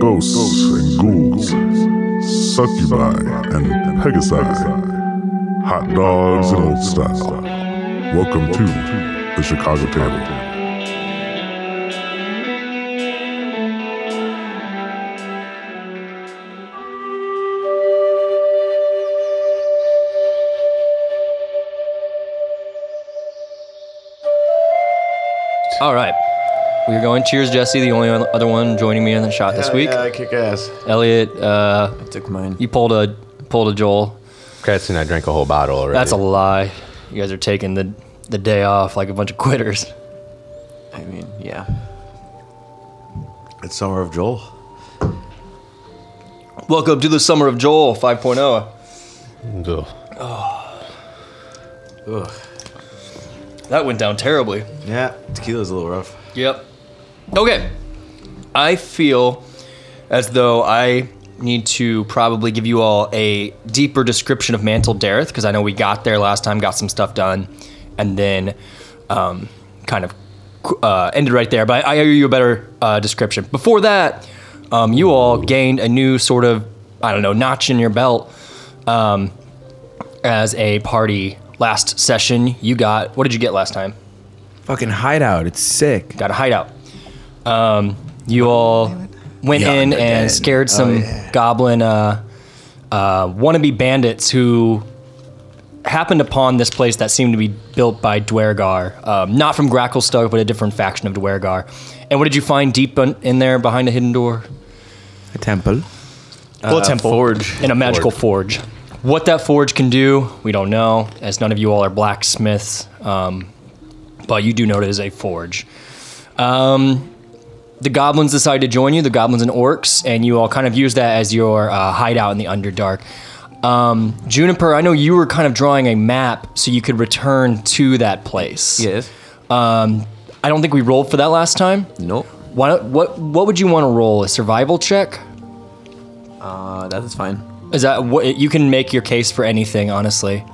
ghosts and ghouls, succubi and pegasi, hot dogs and old style. Welcome to the Chicago Table. All right. We're going. Cheers, Jesse, the only other one joining me in the shot this Hell week. Yeah, I kick ass. Elliot, uh, I took mine. you pulled a pulled a Joel. Congrats, and I drank a whole bottle already. That's a lie. You guys are taking the the day off like a bunch of quitters. I mean, yeah. It's Summer of Joel. Welcome to the summer of Joel 5.0. Ugh. Ugh. That went down terribly. Yeah, tequila's a little rough. Yep. Okay. I feel as though I need to probably give you all a deeper description of Mantol-Derith because I know we got there last time, got some stuff done, and then um, kind of uh, ended right there. But I, owe you a better uh, description. Before that, um, you all gained a new sort of, I don't know, notch in your belt um, as a party. Last session, you got, what did you get last time? Fucking hideout. It's sick. got a hideout. Um, you all went Yeah, in and dead. scared some goblin uh, uh, wannabe bandits who happened upon this place that seemed to be built by Duergar, um, not from Gracklestug, but a different faction of Duergar. And what did you find deep in, in there behind a hidden door? A temple. Well, a temple, forge. in a magical forge. What that forge can do, we don't know, as none of you all are blacksmiths. Um, but you do know it is a forge. Um, the goblins decide to join you, the goblins and orcs, and you all kind of use that as your uh, hideout in the Underdark. Um, Juniper, I know you were kind of drawing a map so you could return to that place. Yes. Um, I don't think we rolled for that last time. Nope. Why, what what would you want to roll? A survival check? Uh, that is fine. Is that what you can make your case for anything? Honestly,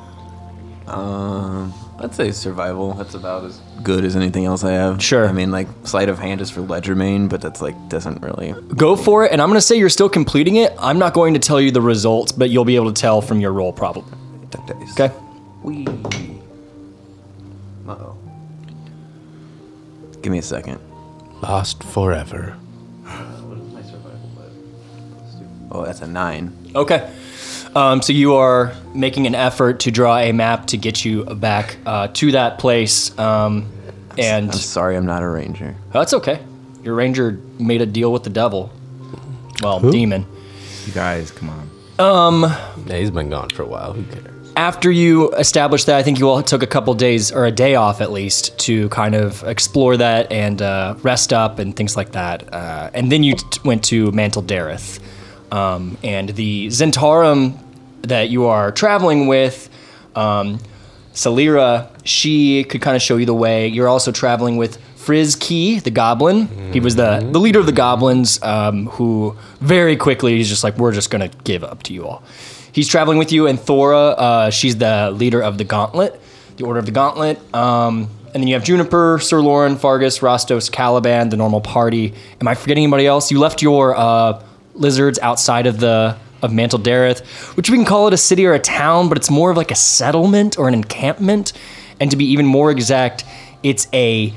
Um, I'd say survival. That's about as good as anything else I have. Sure. I mean, like sleight of hand is for legerdemain, but that's like doesn't really. go for it. And I'm gonna say you're still completing it. I'm not going to tell you the results, but you'll be able to tell from your roll probably. Duck dice. Okay. Wee. Uh oh. Give me a second. Lost forever. Oh, that's a nine. Okay. Um, so you are making an effort to draw a map to get you back uh, to that place, um, and I'm sorry, I'm not a ranger. that's okay. Your ranger made a deal with the devil. Well, demon. You guys, come on. Yeah, he's been gone for a while. Who cares? after you established that, I think you all took a couple days or a day off at least to kind of explore that and uh, rest up and things like that. Uh, and then you t- went to Mantol-Derith. Um, and the Zhentarim that you are traveling with, um, Salira, she could kind of show you the way. You're also traveling with Frizz Key, the goblin. He was the, the leader of the goblins um, who very quickly he's just like, we're just going to give up to you all. He's traveling with you, and Thora, uh, she's the leader of the Gauntlet, the Order of the Gauntlet. Um, and then you have Juniper, Sir Lauren, Fargus, Rostos, Caliban, the normal party. Am I forgetting anybody else? You left your uh, lizards outside of the of Mantol-Derith, which we can call it a city or a town, but it's more of like a settlement or an encampment. And to be even more exact, it's a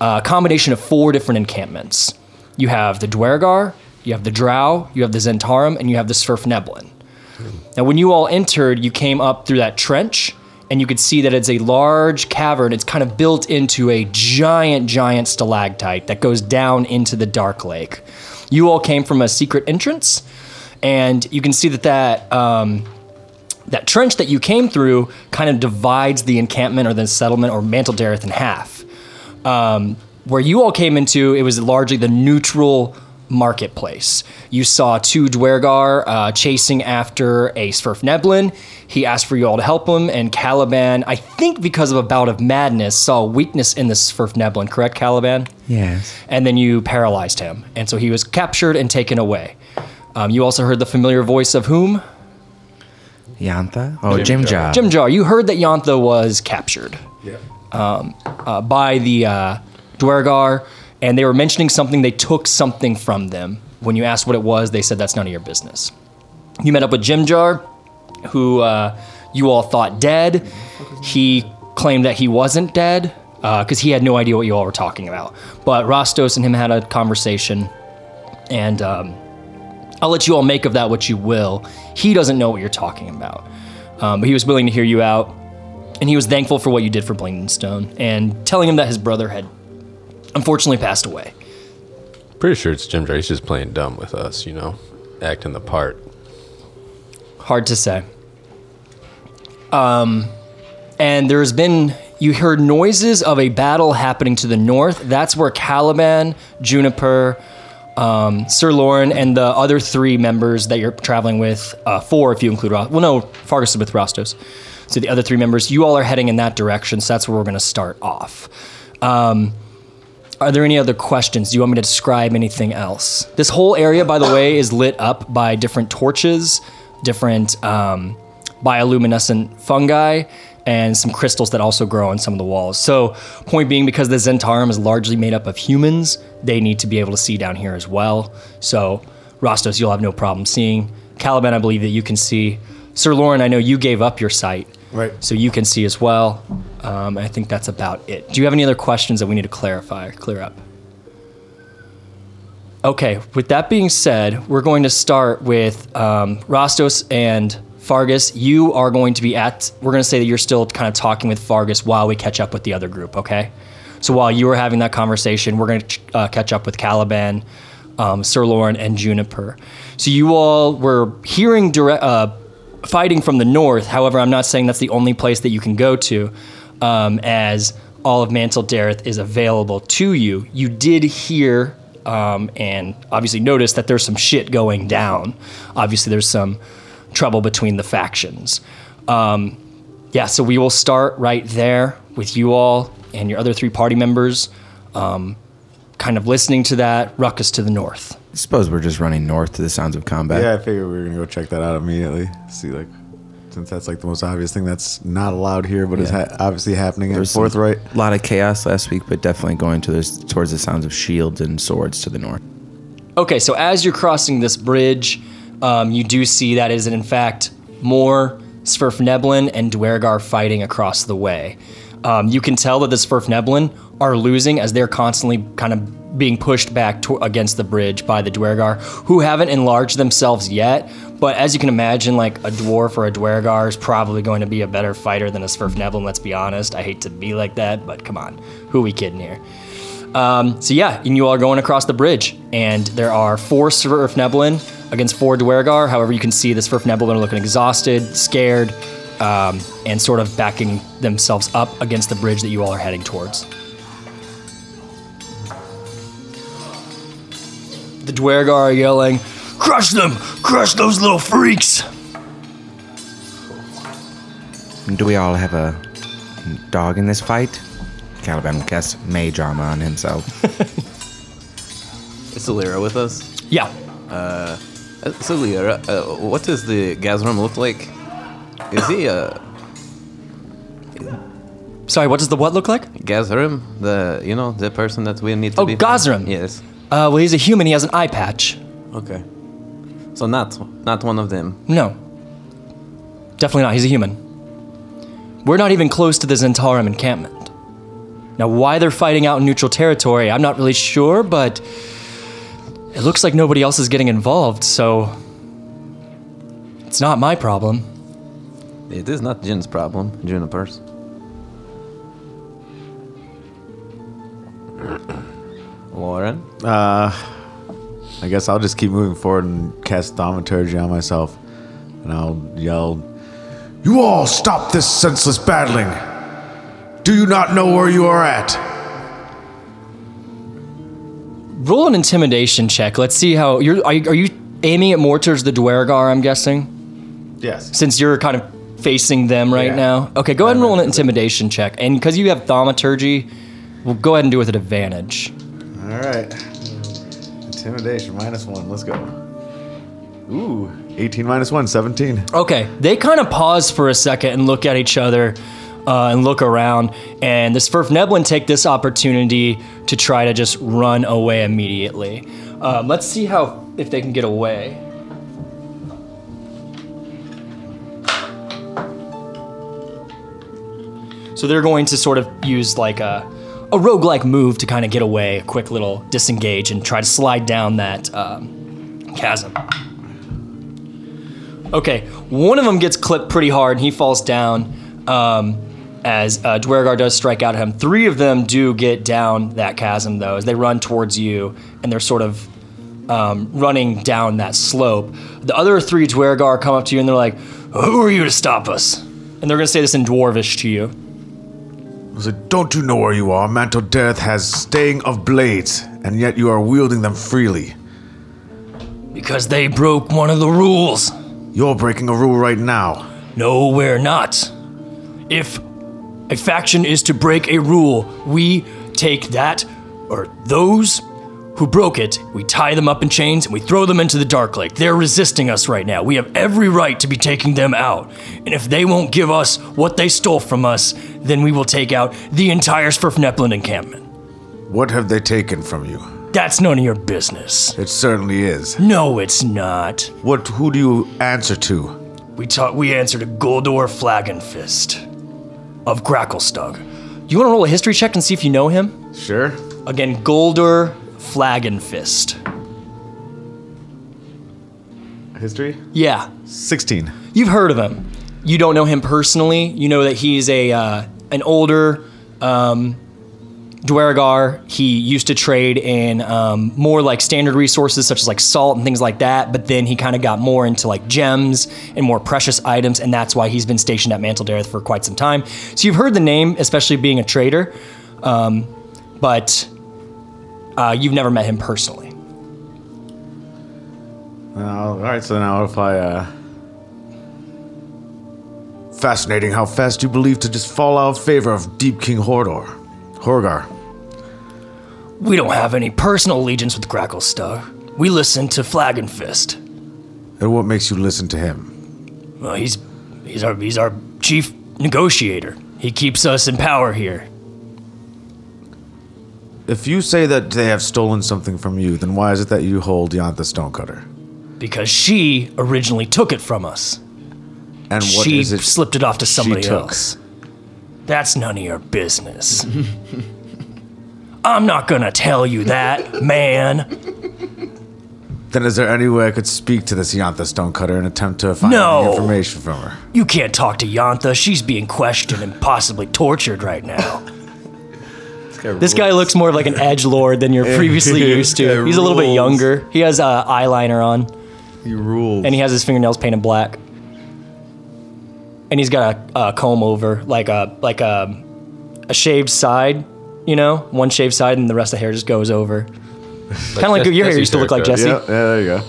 uh, combination of four different encampments. You have the Duergar, you have the Drow, you have the Zhentarim, and you have the Svirfneblin. Now, when you all entered, you came up through that trench, and you could see that it's a large cavern. It's kind of built into a giant, giant stalactite that goes down into the dark lake. You all came from a secret entrance, and you can see that that um, that trench that you came through kind of divides the encampment or the settlement or Mantol-Derith in half. Um, where you all came into, it was largely the neutral marketplace. You saw two Duergar uh, chasing after a Svirfneblin. He asked for you all to help him, and Caliban, I think because of a bout of madness, saw weakness in the Svirfneblin, correct, Caliban? Yes. and then you paralyzed him. And so he was captured and taken away. Um, you also heard the familiar voice of whom? Yantha? Oh, Jimjar. Jim Jar. You heard that Yantha was captured um, uh, by the uh, Duergar, and they were mentioning something. They took something from them. when you asked what it was, they said that's none of your business. You met up with Jimjar, who uh, you all thought dead. He claimed that he wasn't dead because he had no idea what you all were talking about. But Rostos and him had a conversation, and um, I'll let you all make of that what you will. He doesn't know what you're talking about, um, but he was willing to hear you out, and he was thankful for what you did for Blingdenstone, and telling him that his brother had unfortunately passed away. Pretty sure it's Jim. He's just playing dumb with us, you know, acting the part. Hard to say. Um, and there's been you heard noises of a battle happening to the north. That's where Caliban, Juniper, um, Sir Lauren, and the other three members that you're traveling with, uh, four if you include Ros- well, no, Fargus is with Rostos. So the other three members, you all are heading in that direction. So that's where we're going to start off. Um, are there any other questions? Do you want me to describe anything else? This whole area, by the way, is lit up by different torches, different um, bioluminescent fungi, and some crystals that also grow on some of the walls. So, point being, because the Zhentarim is largely made up of humans, they need to be able to see down here as well. So, Rostos, you'll have no problem seeing. Caliban, I believe that you can see. Sir Lauren, I know you gave up your sight. Right. So you can see as well. Um, I think that's about it. Do you have any other questions that we need to clarify or clear up? Okay, with that being said, we're going to start with um, Rostos and Fargus. You are going to be at, we're going to say that you're still kind of talking with Fargus while we catch up with the other group, okay? So while you were having that conversation, we're going to uh, catch up with Caliban, um, Sir Lauren, and Juniper. So you all were hearing direct, uh, fighting from the north. However, I'm not saying that's the only place that you can go to, um, as all of Mantol-Derith is available to you. You did hear um, and obviously notice that there's some shit going down. Obviously, there's some trouble between the factions. Um, yeah, so we will start right there with you all and your other three party members, um, kind of listening to that ruckus to the north. I suppose we're just running north to the sounds of combat. Yeah, I figured we were gonna go check that out immediately. See, like, since that's like the most obvious thing that's not allowed here, but is ha- obviously happening There's at Forthright. A lot of chaos last week, but definitely going to this, towards the sounds of shields and swords to the north. Okay, so as you're crossing this bridge, um, you do see that is in fact more Svirfneblin and Duergar fighting across the way. Um, you can tell that the Svirfneblin are losing as they're constantly kind of being pushed back to- against the bridge by the Duergar, who haven't enlarged themselves yet. But as you can imagine, like a dwarf or a Duergar is probably going to be a better fighter than a Svirfneblin. Let's be honest. I hate to be like that, but come on, who we kidding here? Um, so yeah, and you all are going across the bridge, and there are four Svirfneblin against four Duergar. However, you can see the Svirfneblin are looking exhausted, scared, um, and sort of backing themselves up against the bridge that you all are heading towards. The Duergar are yelling, "Crush them! Crush those little freaks!" Do we all have a dog in this fight? Caliban will cast mage armor on himself. Is Lyra with us? Yeah. Uh, so Lyra, uh, what does the Gazram look like? Is he a Sorry, what does the what look like? Gazram? The you know the person that we need to be. Oh, be. Gazram. Yes. Uh, well, he's a human. He has an eye patch. Okay. So not not one of them. No. Definitely not. He's a human. We're not even close to the Zhentarim encampment. Now, why they're fighting out in neutral territory, I'm not really sure, but it looks like nobody else is getting involved, so it's not my problem. It is not Jin's problem. Juniper's. Lauren. Uh, I guess I'll just keep moving forward and cast thaumaturgy on myself, and I'll yell, "You all stop this senseless battling! Do you not know where you are at?" Roll an intimidation check. Let's see how you're. Are you, are you aiming it more towards the Duergar? I'm guessing, Yes. since you're kind of facing them right Yeah. now. Okay, go ahead and roll an intimidation check, and because you have thaumaturgy, we'll go ahead and do it with an advantage. All right. Intimidation minus one. Let's go. Ooh, 18 minus one, 17. Okay, they kind of pause for a second and look at each other uh, and look around. And the Svirfneblin take this opportunity to try to just run away immediately. Um, let's see how if they can get away. So they're going to sort of use like a, a roguelike move to kind of get away, a quick little disengage, and try to slide down that um, chasm. Okay, one of them gets clipped pretty hard and he falls down um, as uh, Duergar does strike out at him. Three of them do get down that chasm though as they run towards you and they're sort of um, running down that slope. The other three Duergar come up to you and they're like, Who are you to stop us? And they're going to say this in Dwarvish to you. I said, Don't you know where you are? Mantle Death has staying of blades, and yet you are wielding them freely. Because they broke one of the rules. You're breaking a rule right now. No, we're not. If a faction is to break a rule, we take that, or those who broke it, we tie them up in chains and we throw them into the Dark Lake. They're resisting us right now. We have every right to be taking them out. And if they won't give us what they stole from us, then we will take out the entire Svirfneblin encampment. What have they taken from you? That's none of your business. It certainly is. No, it's not. What? Who do you answer to? We ta- we answer to Goldor Flagonfist of Gracklestug. You want to roll a history check and see if you know him? Sure. Again, Goldor Flagonfist. History? Yeah, 16. you've heard of him. You don't know him personally. You know that he's a uh, an older um, Duergar. He used to trade in um, more like standard resources such as like salt and things like that. But then he kind of got more into like gems and more precious items, and that's why he's been stationed at Mantol-Derith for quite some time. So you've heard the name, especially being a trader, um, but uh, you've never met him personally. Well, all right, so now if I, uh. Fascinating how fast you believe to just fall out of favor of Deep King Hordor. Horgar. We don't have any personal allegiance with Gracklestug. We listen to Flagonfist. And what makes you listen to him? Well, he's he's our he's our chief negotiator. He keeps us in power here. If you say that they have stolen something from you, then why is it that you hold Yantha Stonecutter? Because she originally took it from us. And what she is it slipped it off to somebody else. That's none of your business. I'm not gonna tell you that, man. Then is there any way I could speak to this Yantha Stonecutter and attempt to find No. any information from her? You can't talk to Yantha. She's being questioned and possibly tortured right now. This guy looks more of like an edge lord than you're previously used to. guy He's a little bit rules. younger. He has uh, eyeliner on, He rules. and he has his fingernails painted black. And he's got a, a comb over, like a like a a shaved side, you know, one shaved side, and the rest of the hair just goes over. kind of like your hair used to look like. Jesse. Yeah, yeah, there you go.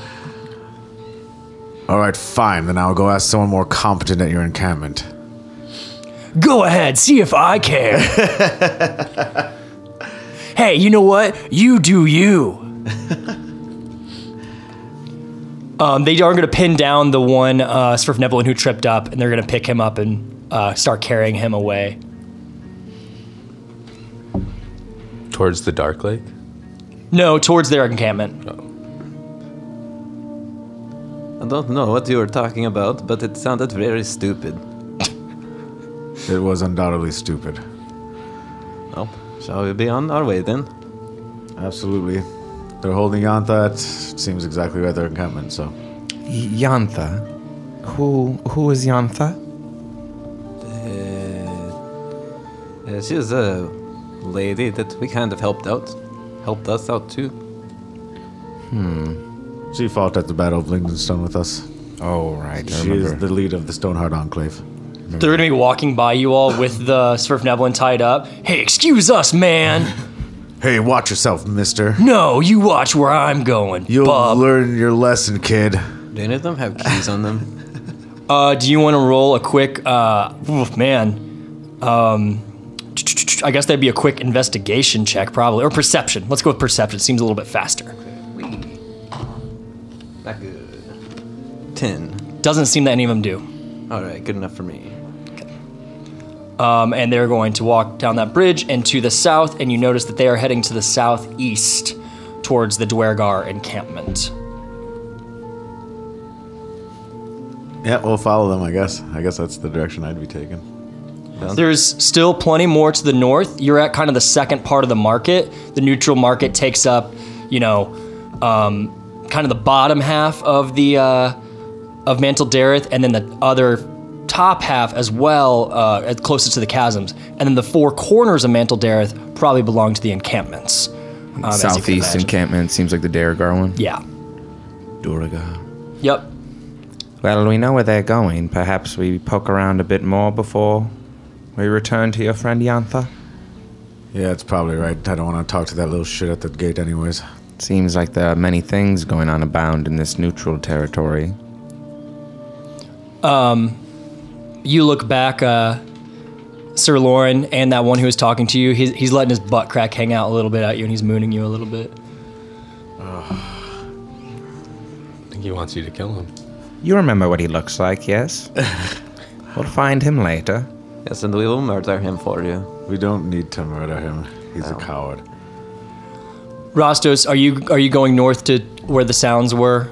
All right, fine. Then I'll go ask someone more competent at your encampment. Go ahead, see if I care. hey, you know what? You do you. um, they are going to pin down the one uh, Svirfneblin who tripped up, and they're going to pick him up and uh, start carrying him away. Towards the Dark Lake? No, towards their encampment. I don't know what you were talking about, but it sounded very stupid. It was undoubtedly stupid. Well, shall we be on our way then? Absolutely. They're holding Yantha. It seems exactly right at their encampment, so. Y- Yantha? Who who is Yantha? Uh, she was a lady that we kind of helped out. Helped us out too. Hmm. She fought at the Battle of Lindenstone with us. Oh right, I She is the lead of the Stoneheart Enclave. They're going to be walking by you all with the Svirfneblin tied up. Hey, excuse us, man. Hey, watch yourself, mister. No, you watch where I'm going, You'll bub. learn your lesson, kid. Do any of them have keys on them? Uh, do you want to roll a quick, uh, oof, man, um, I guess that'd be a quick investigation check, probably, or perception. Let's go with perception. Seems a little bit faster. Not good. Ten. Doesn't seem that any of them do. All right, good enough for me. Um, and they're going to walk down that bridge and to the south, and you notice that they are heading to the southeast towards the Duergar encampment. Yeah, we'll follow them, I guess. I guess that's the direction I'd be taking. Down. There's still plenty more to the north. You're at kind of the second part of the market. The neutral market takes up, you know, um, kind of the bottom half of the uh, of Mantol-Derith, and then the other top half as well, uh, at closest to the chasms. And then the four corners of Mantol-Derith probably belong to the encampments. um, as you can Southeast encampment seems like the Daragar one. Yeah. Duragar. Yep. Well, we know where they're going. Perhaps we poke around a bit more before we return to your friend Yantha. Yeah, it's probably right. I don't want to talk to that little shit at the gate, anyways. Seems like there are many things going on abound in this neutral territory. You look back, uh, Sir Lauren, and that one who was talking to you, he's, he's letting his butt crack hang out a little bit at you, and he's mooning you a little bit. I think he wants you to kill him. You remember what he looks like, yes? we'll find him later. Yes, and we will murder him for you. We don't need to murder him. He's a coward. Rostos, are you are you going north to where the sounds were?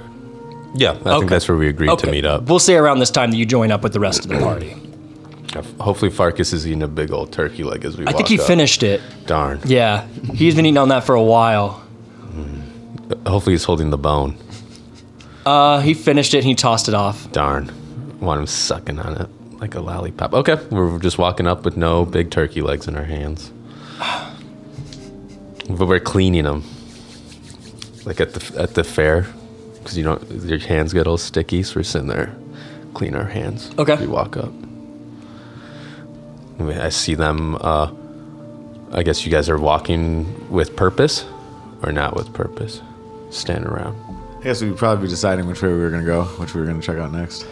Yeah, I Okay. think that's where we agreed to meet up. We'll say around this time that you join up with the rest of the party. Hopefully, Farkas is eating a big old turkey leg as we walk up. I think he up. finished it. Darn. Yeah, he's been eating on that for a while. Hopefully, he's holding the bone. Uh, he finished it and he tossed it off. Darn. Want him sucking on it like a lollipop. Okay, we're just walking up with no big turkey legs in our hands. But we're cleaning them. Like at the at the fair, because you don't your hands get all sticky. So we're sitting there, clean our hands. Okay. We walk up. I I see them. Uh, I guess you guys are walking with purpose, or not with purpose. Stand around. I guess we'd probably be deciding which way we were gonna go, which we were gonna check out next.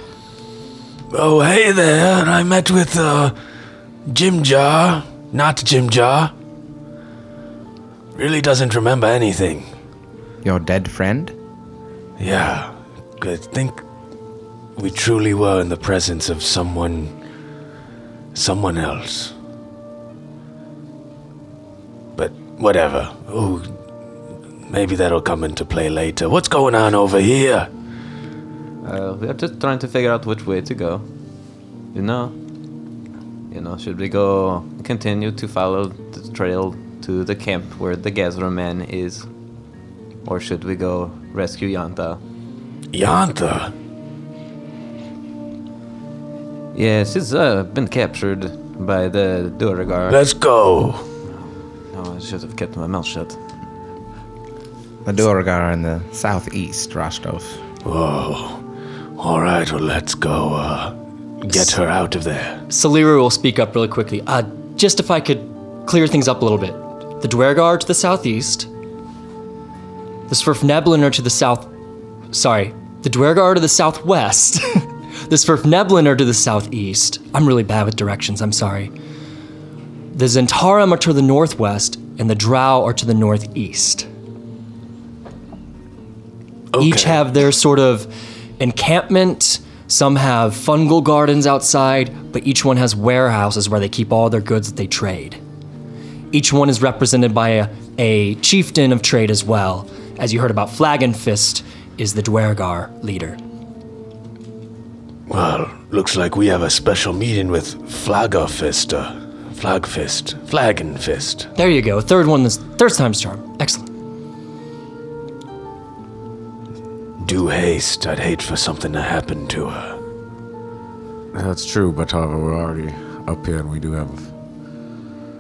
Oh, hey there. I met with, uh, Jimjar. Not Jimjar. Really doesn't remember anything. Your dead friend? Yeah. I think we truly were in the presence of someone. someone else. But whatever. Oh, maybe that'll come into play later. What's going on over here? Uh, we are just trying to figure out which way to go. You know? You know, should we go continue to follow the trail to the camp where the Gazra man is? Or should we go rescue Yanta? Yanta? Yeah, she's uh, been captured by the Duragar. Let's go. Oh, I should have kept my mouth shut. The Duragar are in the southeast, Rostov. Whoa. All right, well, let's go uh, get her out of there. Salira will speak up really quickly. Uh, just if I could clear things up a little bit. The Duergar to the southeast. The Svirfneblin are to the south. Sorry, the Dwergar are to the southwest. the Svirfneblin are to the southeast. I'm really bad with directions, I'm sorry. The Zhentarim are to the northwest, and the Drow are to the northeast. Each have their sort of encampment. Some have fungal gardens outside, but each one has warehouses where they keep all their goods that they trade. Each one is represented by a, a chieftain of trade as well. As you heard about, Flagonfist is the Duergar leader. Well, looks like we have a special meeting with Flaggerfist, uh, Flagfist, Flagonfist. There you go. Third one this third time's charm. Excellent. Do haste. I'd hate for something to happen to her. That's true, but however, we're already up here and we do have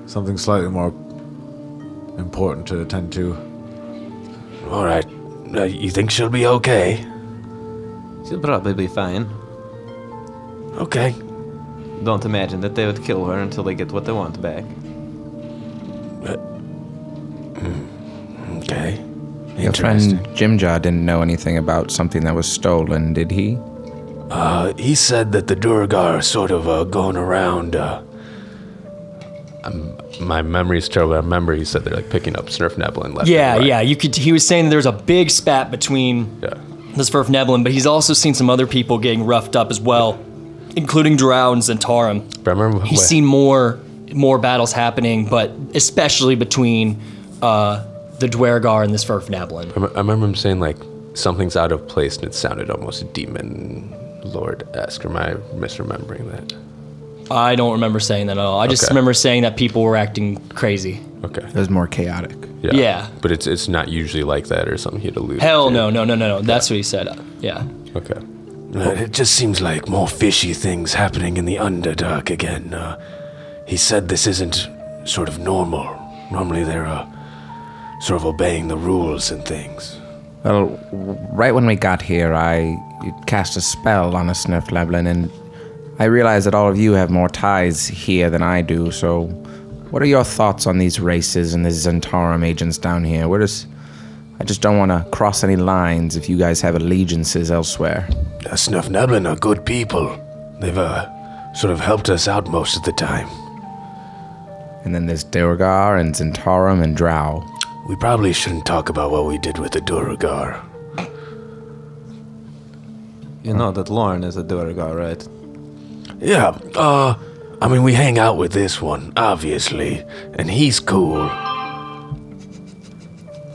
something slightly more important to attend to. All right. Uh, you think she'll be okay? She'll probably be fine. Okay. Don't imagine that they would kill her until they get what they want back. Okay. Your Interesting. friend Jimja didn't know anything about something that was stolen, did he? Uh, he said that the Durgar are sort of uh, going around. Uh, My memory's terrible. I remember he said they're like picking up Snurf Neblin left. Yeah, right. yeah. You could. He was saying there's a big spat between Yeah. the Svirfneblin, but he's also seen some other people getting roughed up as well, including Drow and Zhentarim. But I remember He's when- seen more more battles happening, but especially between uh, the Duergar and the Svirfneblin. I rem- I remember him saying like something's out of place, and it sounded almost demon Lord? Or am I misremembering that? I don't remember saying that at all. I just Okay. remember saying that people were acting crazy. Okay. It was more chaotic. Yeah. Yeah. But it's it's not usually like that or something he'd allude Hell to. no, no, no, no, no. That's what he said. Yeah. Okay. Uh, it just seems like more fishy things happening in the Underdark again. Uh, he said this isn't sort of normal. Normally they're uh, sort of obeying the rules and things. Well, right when we got here, I cast a spell on a Sniffleblin, and I realize that all of you have more ties here than I do. So, what are your thoughts on these races and the Zhentarim agents down here? Where does I just don't want to cross any lines if you guys have allegiances elsewhere. Uh, Snuff Neblin are good people. They've uh, sort of helped us out most of the time. And then there's Durgar and Zhentarim and Drow. We probably shouldn't talk about what we did with the Duragar. You know that Lauren is a Durgar, right? Yeah, uh, I mean, we hang out with this one, obviously, and he's cool.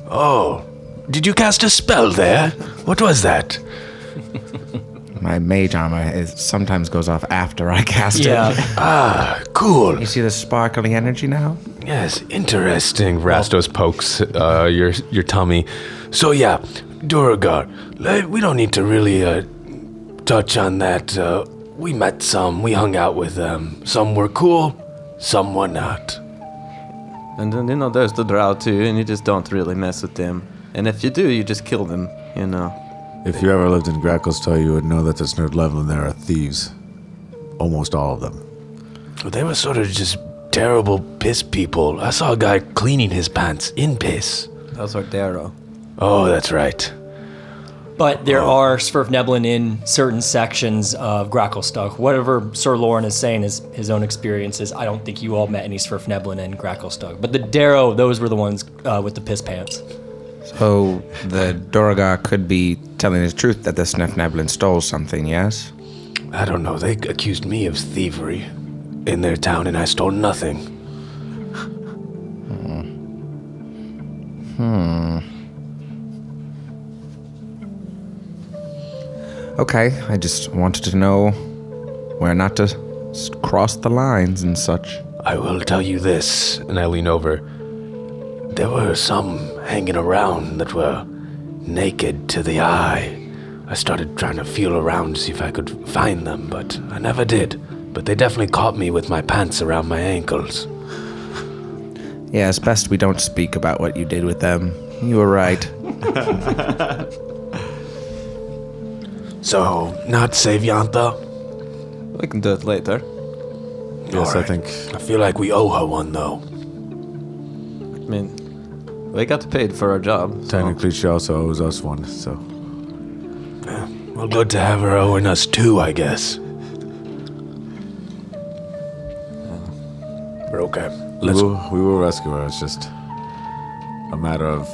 Oh, did you cast a spell there? What was that? My mage armor is, sometimes goes off after I cast Yeah. it. Ah, cool. You see the sparkling energy now? Yes, interesting. Rastos pokes uh, your your tummy. So yeah, Duragar. le- We don't need to really uh, touch on that. Uh, we met some. We hung out with them. Some were cool. Some were not. And then, you know, there's the Drow too, and you just don't really mess with them. And if you do, you just kill them, you know. If you ever lived in Gracklestone, you would know that the Snurd Levelin there are thieves. Almost all of them. Well, They were sort of just terrible piss people. I saw a guy cleaning his pants in piss. Those are Darrow. Oh, that's right. But there are Svirfneblin in certain sections of Gracklestug. Whatever Sir Lauren is saying is his own experiences. I don't think you all met any Svirfneblin in Gracklestug. But the Darrow, those were the ones uh, with the piss pants. So the Duragar could be telling the truth that the Sniffneblin stole something, yes? I don't know. They accused me of thievery in their town, and I stole nothing. Okay, I just wanted to know where not to s- cross the lines and such. I will tell you this. And I lean over. There were some hanging around that were naked to the eye. I started trying to feel around to see if I could find them, but I never did. But they definitely caught me with my pants around my ankles. Yeah, it's best we don't speak about what you did with them. You were right. So, not save Yanta? We can do it later. Yes, I think I feel like we owe her one, though. I mean, we got paid for our job. so- technically she also owes us one, so. Well, good to have her owing us two, I guess. We're okay. Let's will, we will rescue her. It's just a matter of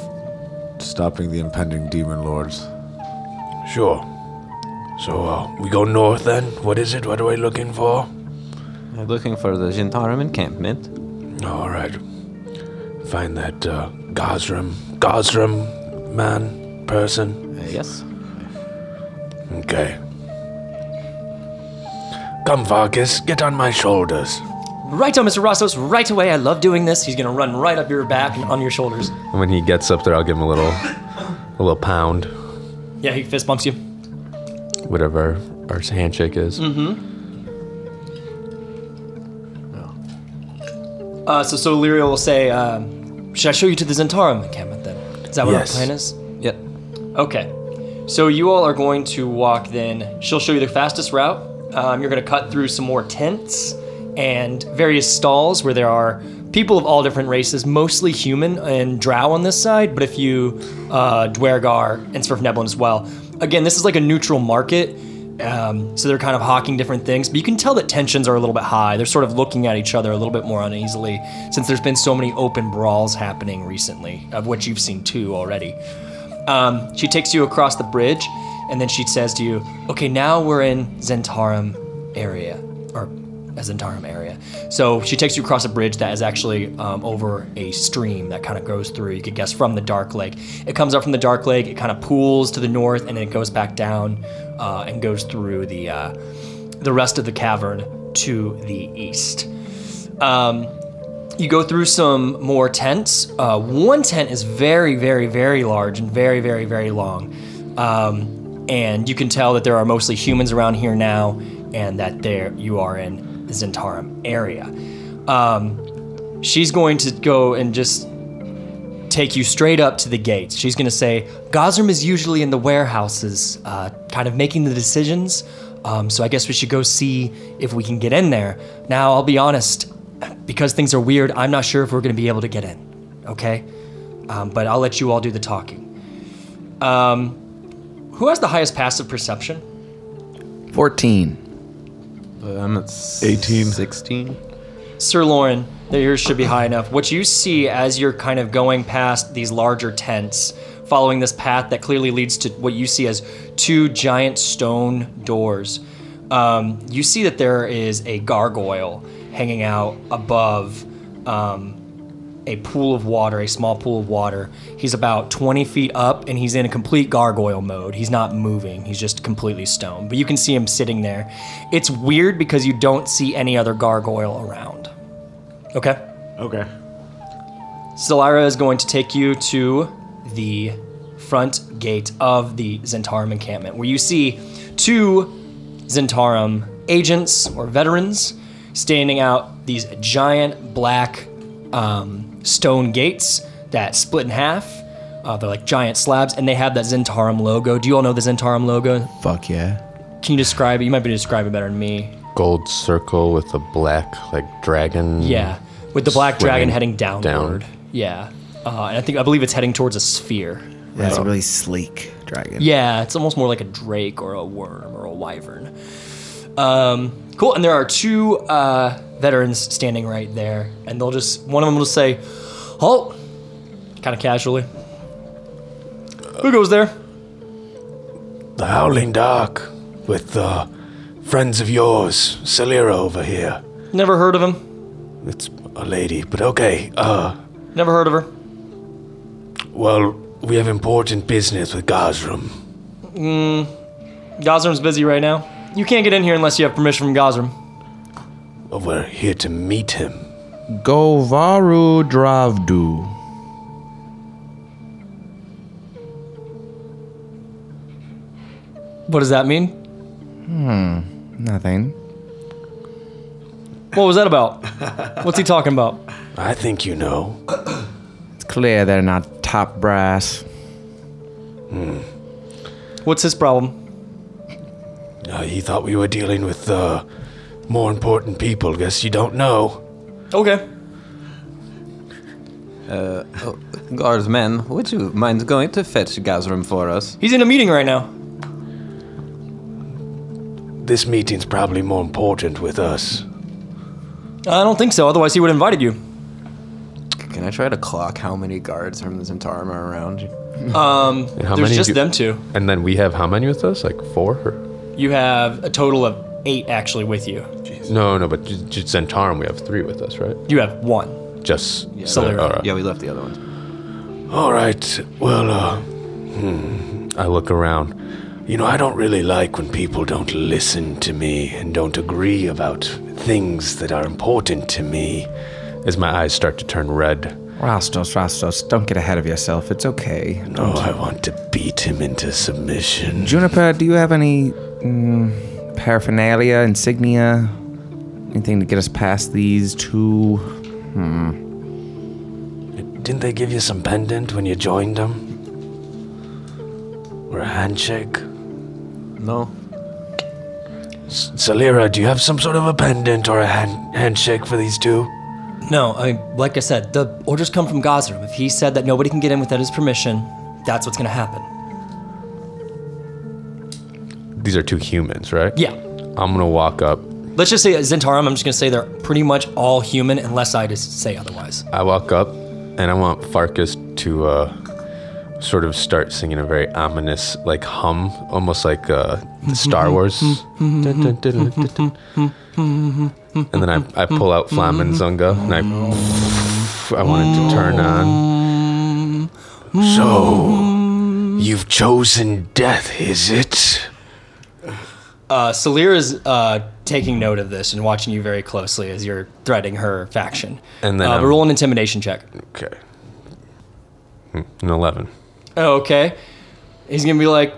stopping the impending demon lords. Sure. So, uh, we go north then? What is it? What are we looking for? We're looking for the Zhentarim encampment. Alright. Find that, uh, Gosram. Gosram man, person. Uh, yes. Okay. Come, Vargas, get on my shoulders. Right on, Mr. Rossos, right away. I love doing this. He's going to run right up your back and on your shoulders. And when he gets up there, I'll give him a little a little pound, Yeah, he fist bumps you. Whatever our handshake is. Uh, so, so Lyria will say, um, Should I show you to the Zhentarim encampment then? Is that what Yes. our plan is? Yep. Okay. So you all are going to walk then. She'll show you the fastest route. Um, you're going to cut through some more tents and various stalls where there are people of all different races, mostly human and drow on this side, but a few uh, Duergar and Svirfneblin as well. Again, this is like a neutral market. Um, so they're kind of hawking different things, but you can tell that tensions are a little bit high. They're sort of looking at each other a little bit more uneasily since there's been so many open brawls happening recently, of which you've seen two already. Um, she takes you across the bridge, and then she says to you, "Okay, now we're in Zhentarim area, or Zhentarim area. So she takes you across a bridge that is actually um, over a stream that kind of goes through. You could guess from the Dark Lake. It comes up from the Dark Lake. It kind of pools to the north, and then it goes back down uh, and goes through the uh, the rest of the cavern to the east. Um, you go through some more tents. Uh, one tent is very, very, very large and very, very, very long. Um, and you can tell that there are mostly humans around here now, and that there you are in Zhentarim area. Um, she's going to go and just take you straight up to the gates. She's going to say, Gosram is usually in the warehouses, uh, kind of making the decisions. Um, so I guess we should go see if we can get in there. Now, I'll be honest, because things are weird, I'm not sure if we're going to be able to get in. Okay? Um, but I'll let you all do the talking. Um, who has the highest passive perception? 14. Uh, I'm at 18. 16. Sir Lauren, that yours should be high enough. What you see as you're kind of going past these larger tents, following this path that clearly leads to what you see as two giant stone doors, um, you see that there is a gargoyle hanging out above um, a pool of water, a small pool of water. He's about 20 feet up and he's in a complete gargoyle mode. He's not moving, he's just completely stone. But you can see him sitting there. It's weird because you don't see any other gargoyle around. Okay? Okay. Stelara is going to take you to the front gate of the Zhentarim encampment, where you see two Zhentarim agents or veterans standing out these giant black um, stone gates that split in half. Uh, they're like giant slabs, and they have that Zhentarim logo. Do you all know the Zhentarim logo? Fuck yeah. Can you describe it? You might be able to describe it better than me. Gold circle with a black like dragon. Yeah, with the black dragon Swimming heading downward. down. Yeah, uh, and I think I believe it's heading towards a sphere. That's a really sleek dragon. Yeah, it's almost more like a drake or a worm or a wyvern. Um, cool. And there are two uh, veterans standing right there, and they'll just one of them will just say, "Halt," kind of casually. Who goes there? The Howling Dark with uh, friends of yours, Celira over here. Never heard of him. It's a lady, but okay. Uh, Never heard of her. well, we have important business with Gazrum. Gosram's busy right now. You can't get in here unless you have permission from Gosram. Well, we're here to meet him. Govaru Dravdu. What does that mean? Hmm, nothing. What was that about? What's he talking about? I think you know. It's clear they're not top brass. Hmm. What's his problem? Uh, he thought we were dealing with uh, more important people. Guess you don't know. Okay. Guardsmen, would you mind going to fetch Gazram for us? He's in a meeting right now. This meeting's probably more important with us. I don't think so. Otherwise, he would have invited you. Can I try to clock how many guards from the Zhentarim are around you? Um, And how there's many just do- them two. And then we have how many with us? Like four? Or? You have a total of eight actually with you. No, no, but j- j- Zhentarim, we have three with us, right? You have one. Just Celera. all right. Yeah, we left the other ones. All right. Well, uh, hmm, I look around. you know, I don't really like when people don't listen to me and don't agree about things that are important to me. As my eyes start to turn red, Rastos, Rastos, don't get ahead of yourself. It's okay. No, I want to beat him into submission. Juniper, do you have any mm, paraphernalia, insignia, anything to get us past these two? Hmm. Didn't they give you some pendant when you joined them? Or a handshake? No. S- Salira, do you have some sort of a pendant or a hand- handshake for these two? No, I mean, like I said, the orders come from Gosram. If he said that nobody can get in without his permission, that's what's gonna happen. These are two humans, right? Yeah. I'm gonna walk up. Let's just say Zhentarim, I'm just gonna say they're pretty much all human unless I just say otherwise. I walk up, and I want Farkas to uh, sort of start singing a very ominous, like hum, almost like uh, Star Wars. and then I, I pull out Flamen Zunga and I I want it to turn on. So, you've chosen death, is it? Uh, Salir is uh, taking note of this and watching you very closely as you're threatening her faction. And then uh, I'm- roll an intimidation check. Okay. Hmm, An eleven. Okay. He's gonna be like,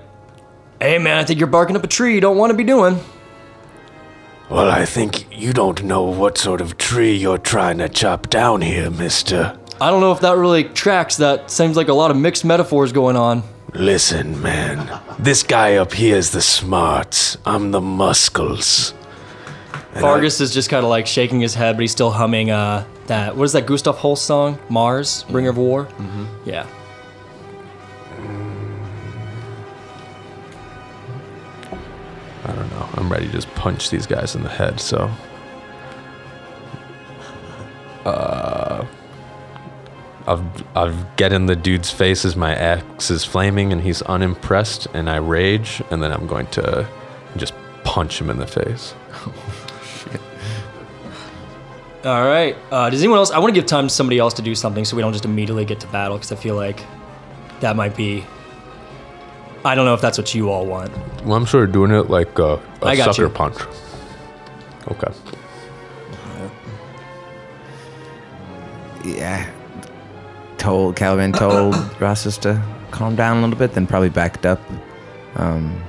"Hey man, I think you're barking up a tree you don't want to be doing." Well, I think you don't know what sort of tree you're trying to chop down here, mister. I don't know if that really tracks. That seems like a lot of mixed metaphors going on. Listen, man. This guy up here is the smarts. I'm the muscles. And I- Vargas is just kind of like shaking his head, but he's still humming uh, that. What is that Gustav Holst song? Mars, Bringer of War. Mm-hmm. Yeah. I don't know. I'm ready to just punch these guys in the head. So, uh, I've I've get in the dude's face as my axe is flaming and he's unimpressed, and I rage, and then I'm going to just punch him in the face. All right. Uh, does anyone else? I want to give time to somebody else to do something, so we don't just immediately get to battle, because I feel like that might be. I don't know if that's what you all want. Well, I'm sort of doing it like a, a I got sucker you. punch. Okay. Yeah. Told Calvin told Rassus to calm down a little bit, then probably backed up, um,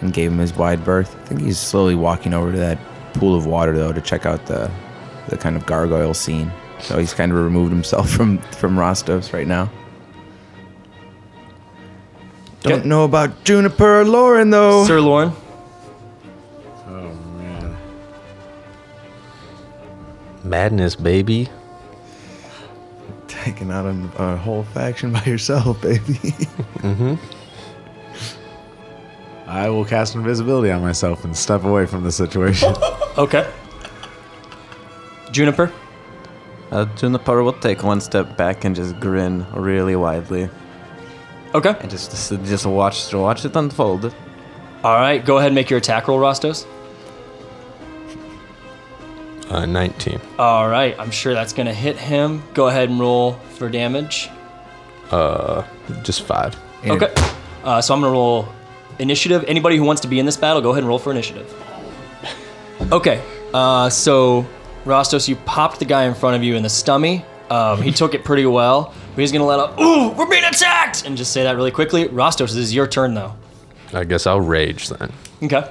and gave him his wide berth. I think he's slowly walking over to that pool of water though to check out the the kind of gargoyle scene. So he's kind of removed himself from from Rostov's right now. Don't know about Juniper or Lauren though. Sir Lauren. Oh man. Madness, baby. Taking out a, a whole faction by yourself, baby. mm-hmm. I will cast invisibility on myself and step away from the situation. Okay. Juniper. Uh, Juniper will take one step back and just grin really widely, Okay. and just just, just watch watch it unfold. All right. Go ahead and make your attack roll, Rostos. Uh, 19. All right. I'm sure that's gonna hit him. Go ahead and roll for damage. Uh, just five. Okay. Uh, so I'm gonna roll initiative. Anybody who wants to be in this battle, go ahead and roll for initiative. Okay. Uh, so Rostos, you popped the guy in front of you in the stummy. Um, he took it pretty well, but he's gonna let out, "Ooh, we're being attacked!" and just say that really quickly. Rostos, this is your turn though. I guess I'll rage then. Okay.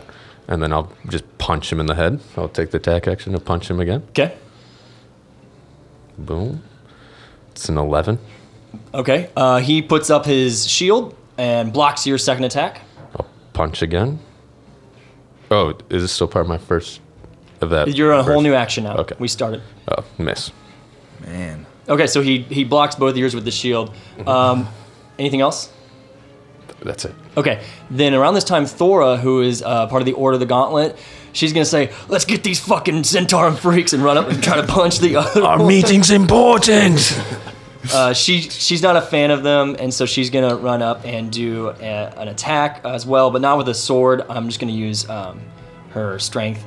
And then I'll just punch him in the head. I'll take the attack action to punch him again. Okay. Boom. It's an 11. Okay. Uh, he puts up his shield and blocks your second attack. I'll punch again. Oh, is this still part of my first of that? You're on a whole new action now. Okay. We started. Oh, miss. Man. Okay, so he he blocks both ears with the shield. Um, anything else? That's it. Okay, then around this time, Thora, who is uh, part of the Order of the Gauntlet, she's gonna say, "Let's get these fucking Zhentarim freaks," and run up and try to punch the other. Our one. meeting's important. Uh, she she's not a fan of them, and so she's gonna run up and do a, an attack as well, but not with a sword. I'm just gonna use um, her strength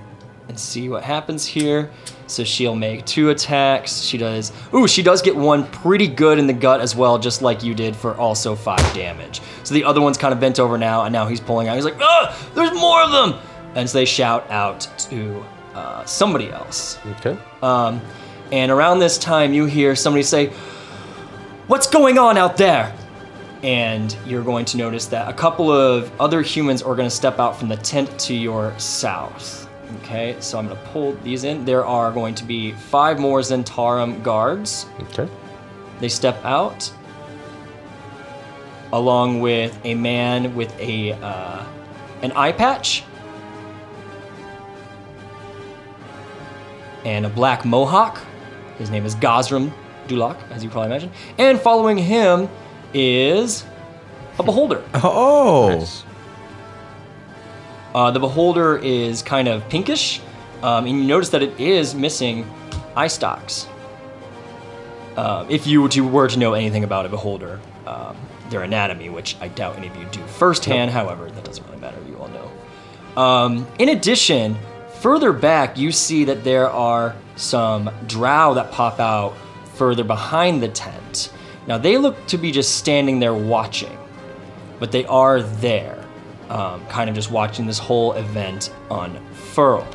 and see what happens here. So she'll make two attacks. She does. Ooh, she does get one pretty good in the gut as well, just like you did for also five damage. So the other one's kind of bent over now, and now he's pulling out. He's like, ah, there's more of them! And so they shout out to uh, somebody else. Okay. Um, and around this time, you hear somebody say, What's going on out there? And you're going to notice that a couple of other humans are going to step out from the tent to your south. Okay, so I'm going to pull these in. There are going to be five more Zhentarim guards. Okay. They step out along with a man with a uh, an eye patch and a black mohawk. His name is Gosram Dulak, as you probably imagine. And following him is a beholder. Oh. Uh, the beholder is kind of pinkish, um, and you notice that it is missing eye stalks. Uh, if you were to, were to know anything about a beholder, um, their anatomy, which I doubt any of you do firsthand, however, that doesn't really matter. You all know. Um, in addition, further back, you see that there are some drow that pop out further behind the tent. Now, they look to be just standing there watching, but they are there, um, kind of just watching this whole event unfurl.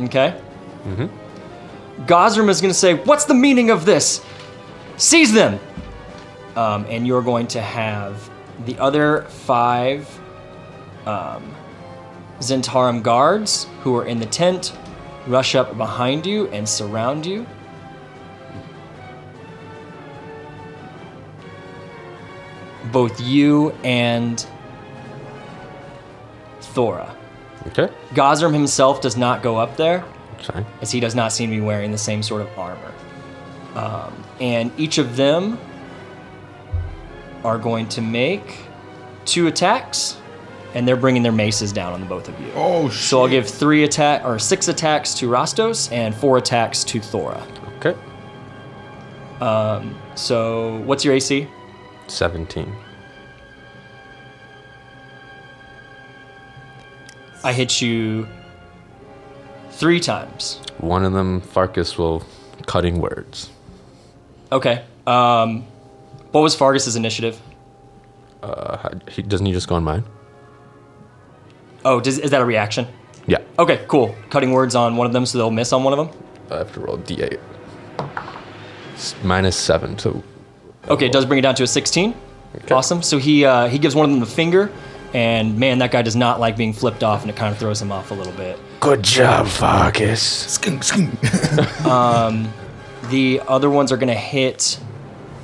Okay? Mm-hmm. Gosram is going to say, What's the meaning of this? Seize them! Um, and you're going to have the other five um, Zhentarim guards who are in the tent rush up behind you and surround you. Both you and Thora. Okay. Gosram himself does not go up there, Fine. as he does not seem to be wearing the same sort of armor. Um, and each of them are going to make two attacks, and they're bringing their maces down on the both of you. Oh, shit. So I'll give three attack or six attacks to Rastos and four attacks to Thora. Okay. So what's your AC? 17. I hit you three times. One of them, Farkas will cutting words. Okay. Um, what was Fargus's initiative? Uh, he, doesn't he just go on mine? Oh, does, is that a reaction? Yeah. Okay, cool. Cutting words on one of them so they'll miss on one of them. I have to roll d8. It's minus seven, so Okay, it does bring it down to a 16. Okay. Awesome. So he uh, he gives one of them the finger, and man, that guy does not like being flipped off, and it kind of throws him off a little bit. Good job, Farkas. Skink, skink. The other ones are going to hit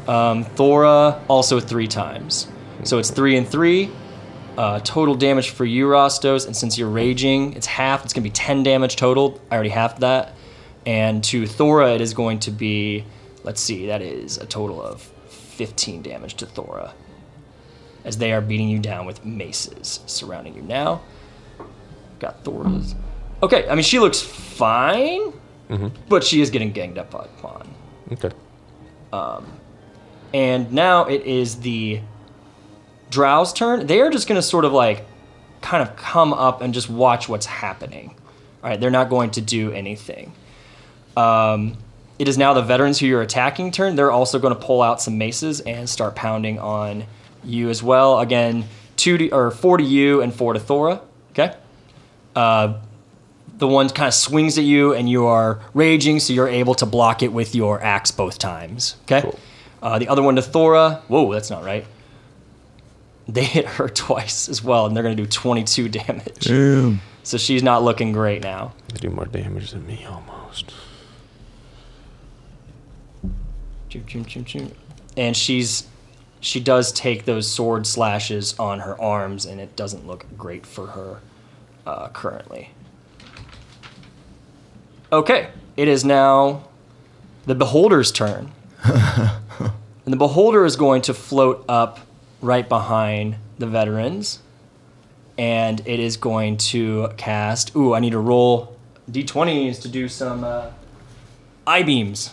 um, Thora also three times. So it's three and three. Uh, total damage for you, Rostos. And since you're raging, it's half. It's going to be 10 damage total. I already halved that. And to Thora, it is going to be, let's see, that is a total of 15 damage to Thora. As they are beating you down with maces surrounding you now. Got Thora's. Okay, I mean, she looks fine, but she is getting ganged up upon. okay. And now it is the Drow's turn. They are just going to sort of like kind of come up and just watch what's happening. All right, they're not going to do anything. Um, it is now the veterans who you're attacking turn. They're also going to pull out some maces and start pounding on you as well. Again, two to, or four to you and four to Thora. Okay. Uh, the one kind of swings at you and you are raging, so you're able to block it with your axe both times. Okay. Cool. Uh, the other one to Thora. Whoa, that's not right. They hit her twice as well, and they're going to do 22 damage. Damn. So she's not looking great now. They do more damage than me almost. And she's she does take those sword slashes on her arms, and it doesn't look great for her uh, currently. Okay, it is now the beholder's turn, and the beholder is going to float up right behind the veterans, and it is going to cast. Ooh, I need to roll d20s to do some uh, eye beams.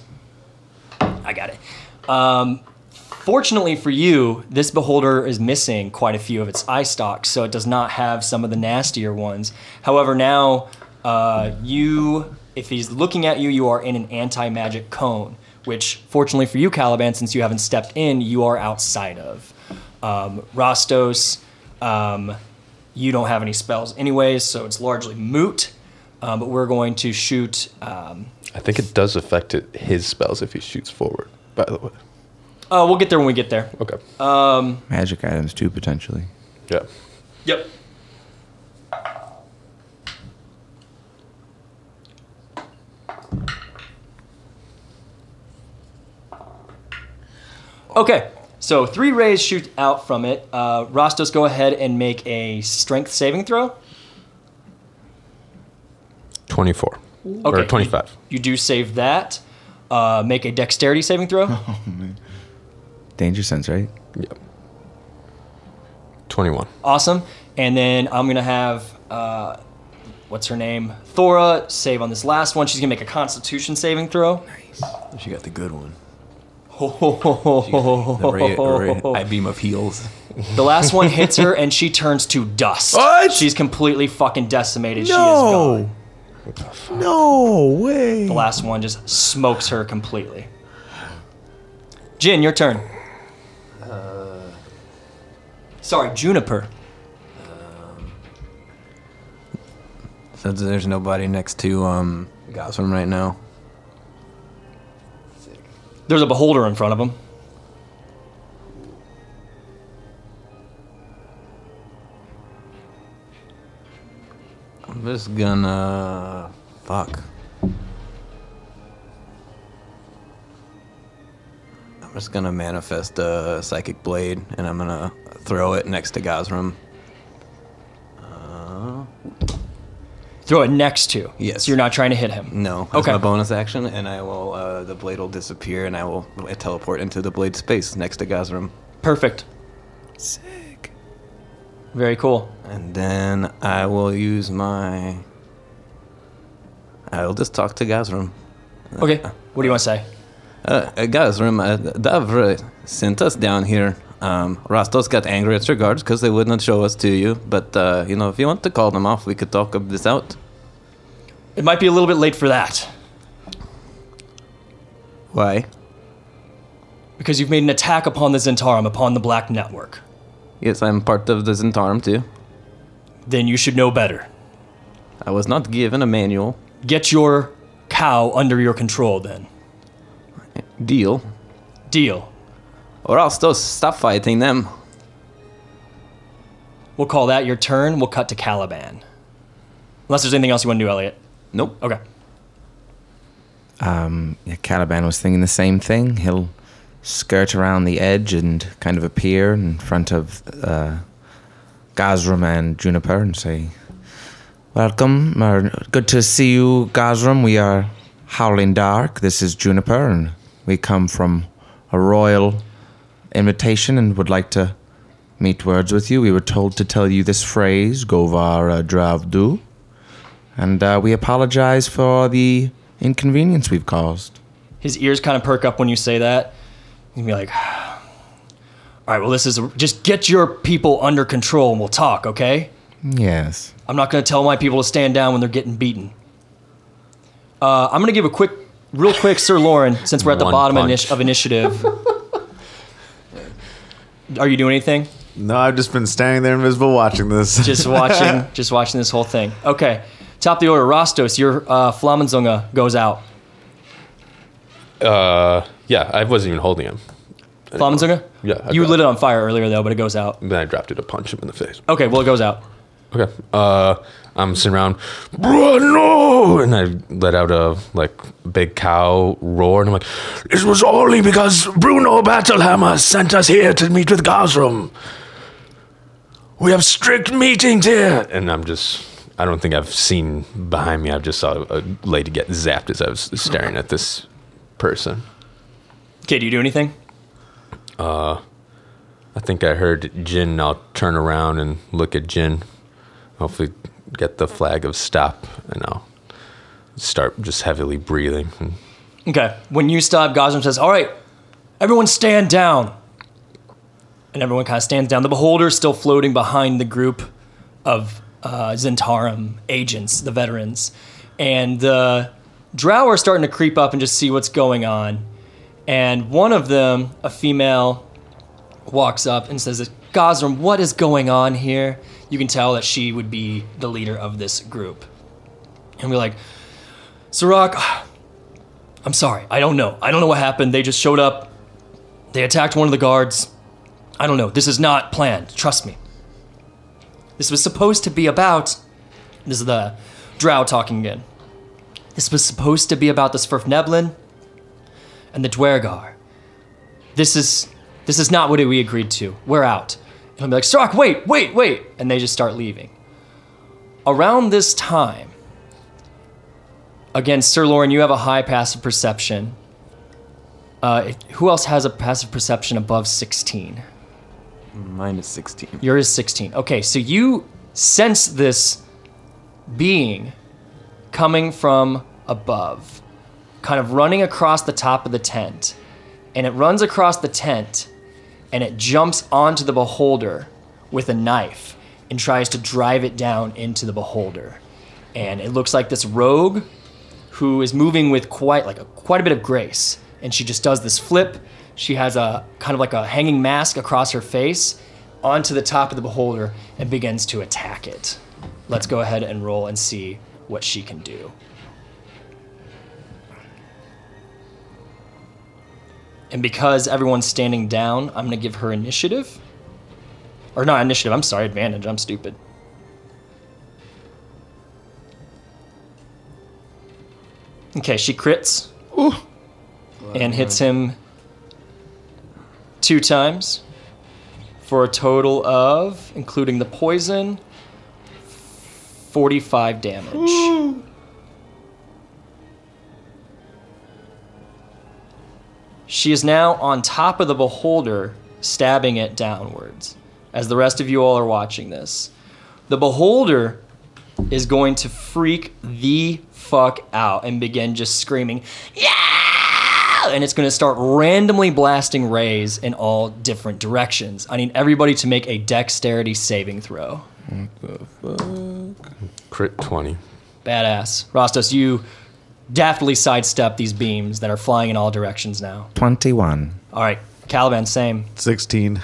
I got it. Um, fortunately for you, this beholder is missing quite a few of its eye stalks, so it does not have some of the nastier ones. However, now uh, you, if he's looking at you, you are in an anti-magic cone, which fortunately for you, Caliban, since you haven't stepped in, you are outside of. Um, Rostos, um, you don't have any spells anyways, so it's largely moot. Um, but we're going to shoot. Um, I think it does affect it, his spells if he shoots forward, by the way. oh, we'll get there when we get there. Okay. Um, Magic items too, potentially. yeah. Yep. Okay, so three rays shoot out from it. Uh, Rostos, go ahead and make a strength saving throw. 24. Okay. Or 25. You do save that. Uh, make a dexterity saving throw. Danger sense, right? Yep. 21. Awesome. And then I'm gonna have uh, what's her name? Thora save on this last one. She's gonna make a Constitution saving throw. Nice. She got the good one. The The ray, ray, I beam of heals. The last one hits her and she turns to dust. What? She's completely fucking decimated. She is No. gone. No way. The last one just smokes her completely. Jin, your turn. Sorry, Juniper. Since there's nobody next to um Gosram right now. There's a beholder in front of him. I'm just gonna fuck. I'm just gonna manifest a psychic blade and I'm gonna throw it next to Gosram. Throw it next to. Yes. So you're not trying to hit him. No, that's Okay. my bonus action, and I will. Uh, the blade will disappear, and I will teleport into the blade space next to Gosram. Perfect. Sick. Very cool. And then I will use my. I will just talk to Gazram. Okay. What do you want to say? Uh, uh, Gazram, uh, Davra sent us down here. Um, Rastos got angry at your guards because they would not show us to you. But, uh, you know, if you want to call them off, we could talk this out. It might be a little bit late for that Why? because you've made an attack upon the Zhentarim, upon the Black Network. Yes, I'm part of the Zhentarim too. Then you should know better. I was not given a manual. Get your cow under your control then. Deal. Deal. Or else those stop fighting them. We'll call that your turn. We'll cut to Caliban. Unless there's anything else you want to do, Elliot. Nope. Okay. Um, yeah, Caliban was thinking the same thing. He'll skirt around the edge and kind of appear in front of uh, Gazram and Juniper and say, Welcome, or good to see you, Gazram. We are Howling Dark. This is Juniper, and we come from a royal invitation and would like to meet words with you. We were told to tell you this phrase, Govar Dravdu. And uh, we apologize for the inconvenience we've caused. His ears kind of perk up when you say that. He'd be like, all right, well, this is just get your people under control and we'll talk, okay? Yes. I'm not going to tell my people to stand down when they're getting beaten. Uh, I'm going to give a quick, real quick, Sir Lauren, since we're at the One bottom punch. of initiative. Are you doing anything? No, I've just been standing there invisible watching this. Just watching, just watching this whole thing. Okay, top of the order, Rostos, your uh, Flamenzunga goes out. Uh, yeah, I wasn't even holding him. Flamenzunga? Yeah, I You got lit it on fire earlier though, but it goes out. Then I dropped it to punch him in the face. Okay, well it goes out. Okay. Uh, I'm sitting around, "Bruh, no! And I let out a like big cow roar, and I'm like, This was only because Bruenor Battlehammer sent us here to meet with Gosram. We have strict meetings here. and I'm just, I don't think I've seen behind me. I just saw a lady get zapped as I was staring at this person. Okay, do you do anything? Uh, I think I heard Jin. I'll turn around and look at Jin. Hopefully, get the flag of stop, and I'll start just heavily breathing. Okay, when you stop, Gosram says, all right, everyone stand down. And everyone kind of stands down. The beholder is still floating behind the group of uh, Zhentarim agents, the veterans. And the drow are starting to creep up and just see what's going on. And one of them, a female, walks up and says, Gosram, what is going on here? You can tell that she would be the leader of this group. And we're like, Sirach, I'm sorry. I don't know. I don't know what happened. They just showed up. They attacked one of the guards. I don't know. This is not planned. Trust me. This was supposed to be about. This is the drow talking again. This was supposed to be about the Svirfneblin and the Duergar. This is this is not what we agreed to. We're out. I'll be like, Stark, wait, wait, wait. And they just start leaving. Around this time, again, Sir Lauren, you have a high passive perception. Uh, who else has a passive perception above 16? Mine is 16. Yours is 16. Okay, so you sense this being coming from above, kind of running across the top of the tent. And it runs across the tent and it jumps onto the beholder with a knife and tries to drive it down into the beholder. and it looks like this rogue who is moving with quite like a, quite a bit of grace, and she just does this flip. She has a kind of like a hanging mask across her face onto the top of the beholder and begins to attack it. Let's go ahead and roll and see what she can do. And because everyone's standing down, I'm going to give her initiative. Or not initiative, I'm sorry, advantage. I'm stupid. Okay, she crits. Ooh. And hits him two times for a total of, including the poison, 45 damage. She is now on top of the beholder, stabbing it downwards, as the rest of you all are watching this. The beholder is going to freak the fuck out and begin just screaming, Yeah! And it's going to start randomly blasting rays in all different directions. I need everybody to make a dexterity saving throw. Crit 20. Badass. Rostos, you daftly sidestep these beams that are flying in all directions now. 21. All right, Caliban, same. 16.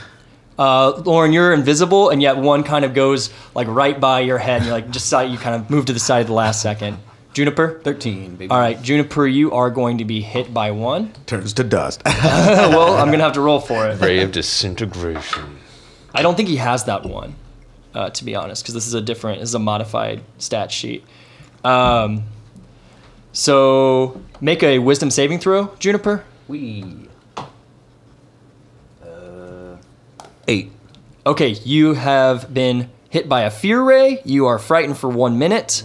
Uh, Lauren, you're invisible, and yet one kind of goes like right by your head, and you're like just saw you kind of move to the side at the last second. Juniper. 13, baby. All right, Juniper, you are going to be hit by one. Turns to dust. well, I'm gonna have to roll for it. Ray of disintegration. I don't think he has that one, uh, to be honest, because this is a different, this is a modified stat sheet. Um, so make a Wisdom saving throw, Juniper. We. Eight. Okay, you have been hit by a fear ray. You are frightened for one minute.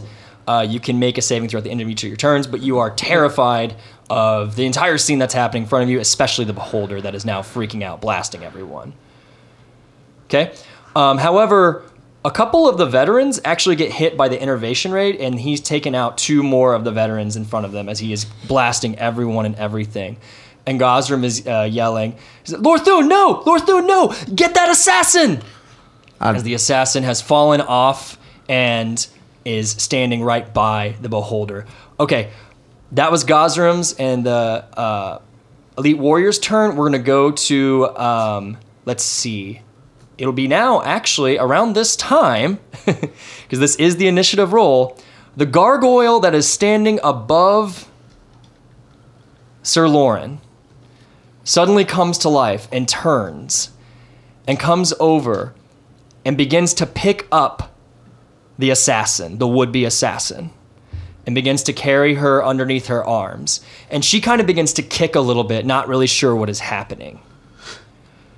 Uh, you can make a saving throw at the end of each of your turns, but you are terrified of the entire scene that's happening in front of you, especially the beholder that is now freaking out, blasting everyone. Okay. Um, however, a couple of the veterans actually get hit by the enervation raid, and he's taken out two more of the veterans in front of them as he is blasting everyone and everything. And Gosram is uh, yelling, like, Lord Thune, no! Lord Thune, no! Get that assassin! as the assassin has fallen off and is standing right by the beholder. Okay, that was Gosram's and the uh, Elite Warriors' turn. We're gonna go to um, let's see. It'll be now actually around this time because this is the initiative roll. The gargoyle that is standing above Sir Lauren suddenly comes to life and turns and comes over and begins to pick up the assassin, the would be assassin, and begins to carry her underneath her arms. And she kind of begins to kick a little bit, not really sure what is happening.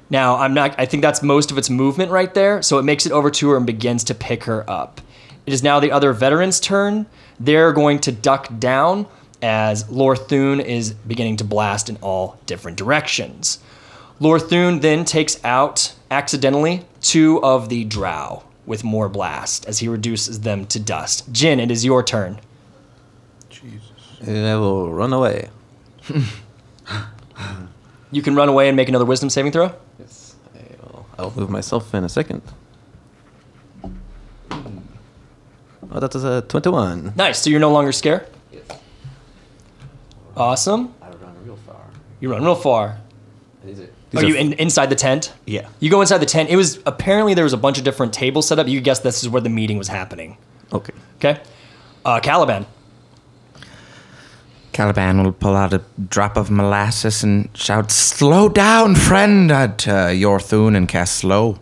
Now, I'm not, I think that's most of its movement right there, so it makes it over to her and begins to pick her up. It is now the other veteran's turn. They're going to duck down as Lorthune is beginning to blast in all different directions. Lorthune then takes out accidentally two of the drow with more blast as he reduces them to dust. Jin, it is your turn. Jesus. And I will run away. You can run away and make another wisdom saving throw. Yes. I'll, I'll move myself in a second. Oh, that is a 21. Nice. So you're no longer scared? Yes. Awesome. I run real far. You run real far. These are, Are you in, inside the tent? Yeah. You go inside the tent. It was apparently there was a bunch of different tables set up. You guess this is where the meeting was happening. Okay. Okay. Uh, Caliban. Caliban will pull out a drop of molasses and shout, Slow down, friend, at uh, Yorthun and cast slow.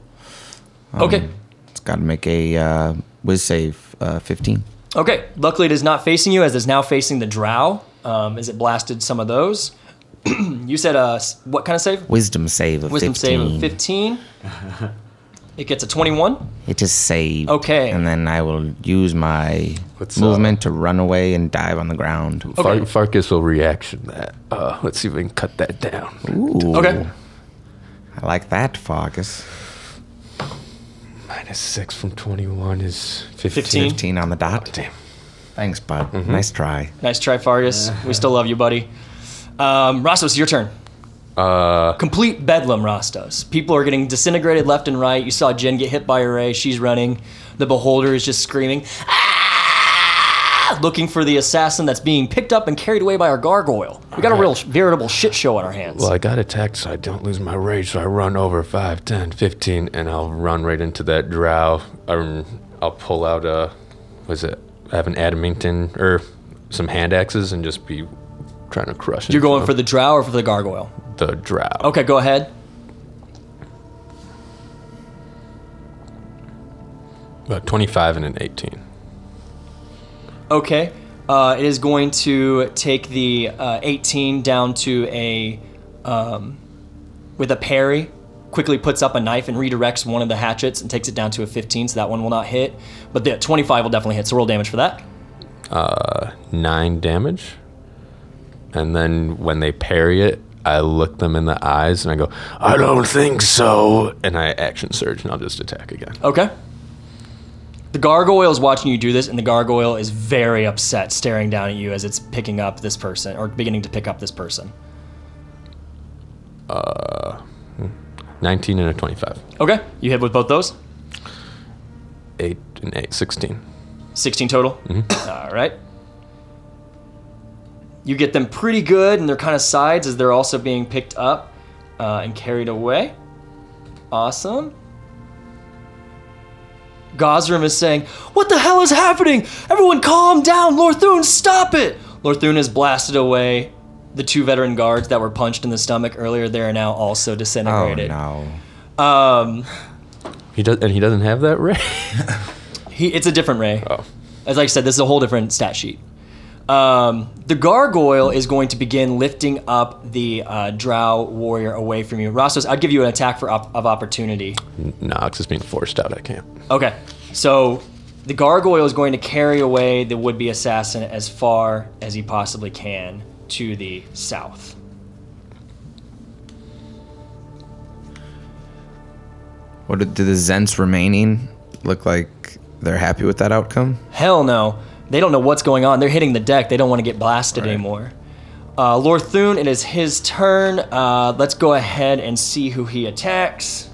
Okay. It's got to make a uh, whiz save uh, 15. Okay. Luckily, it is not facing you, as it's now facing the drow. Um, as it blasted some of those. you said uh, what kind of save? Wisdom save of Wisdom 15. save of 15. it gets a 21. It is saved. Okay. And then I will use my What's, uh, movement to run away and dive on the ground. Far- Okay. Farkas will reaction that. Uh, let's see if we can cut that down. Ooh. Okay. I like that, Fargus. Minus six from 21 is 15. 15. 15 on the dot. Damn. Thanks, bud. Mm-hmm. Nice try. Nice try, Fargus. We still love you, buddy. Um, Rostos, your turn. Uh, Complete bedlam, Rostos. People are getting disintegrated left and right. You saw Jen get hit by a ray. She's running. The beholder is just screaming. "Ah!" Looking for the assassin that's being picked up and carried away by our gargoyle. We got a real veritable shit show on our hands. Well, I got attacked, so I don't lose my rage. So I run over 5, 10, 15, and I'll run right into that drow. Um, I'll pull out a, what is it? I have an adamantine or some hand axes and just be trying to crush it. You're going for the drow or for the gargoyle? The drow. Okay, go ahead. About 25 and an 18. Okay. Uh, it is going to take the uh, 18 down to a, um, with a parry, quickly puts up a knife and redirects one of the hatchets and takes it down to a 15, so that one will not hit. But the 25 will definitely hit, so roll damage for that. Uh, 9 damage. And then when they parry it, I look them in the eyes and I go, I don't think so. And I action surge and I'll just attack again. Okay. The gargoyle is watching you do this, and the gargoyle is very upset, staring down at you as it's picking up this person, or beginning to pick up this person. Uh, 19 and a 25. Okay, you hit with both those. 8 and 8, 16. 16 total. All right. You get them pretty good, and they're kind of sides as they're also being picked up uh, and carried away. Awesome. Gosram is saying, What the hell is happening? Everyone calm down! Lorthun, stop it! Lorthun has blasted away the two veteran guards that were punched in the stomach earlier. They are now also disintegrated. Oh disintegrated. no. Um, He does, and he doesn't have that ray. He, it's a different ray. Oh. As I said, this is a whole different stat sheet. Um, the gargoyle is going to begin lifting up the uh, drow warrior away from you. Rastos, I'd give you an attack for op- of opportunity. no, it's just being forced out. I can't. Okay, so the gargoyle is going to carry away the would-be assassin as far as he possibly can to the south. What do, do the Zents remaining look like? They're happy with that outcome. Hell no. They don't know what's going on. They're hitting the deck. They don't want to get blasted anymore. Uh, Lorthun, it is his turn. Uh, let's go ahead and see who he attacks.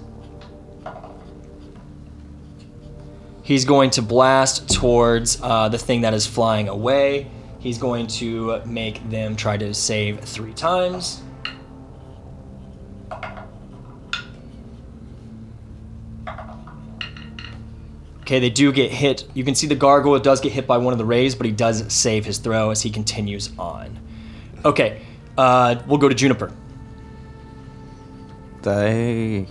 He's going to blast towards uh, the thing that is flying away. He's going to make them try to save three times. Okay, they do get hit. You can see the gargoyle does get hit by one of the rays, but he does save his throw as he continues on. Okay, uh, we'll go to Juniper. I...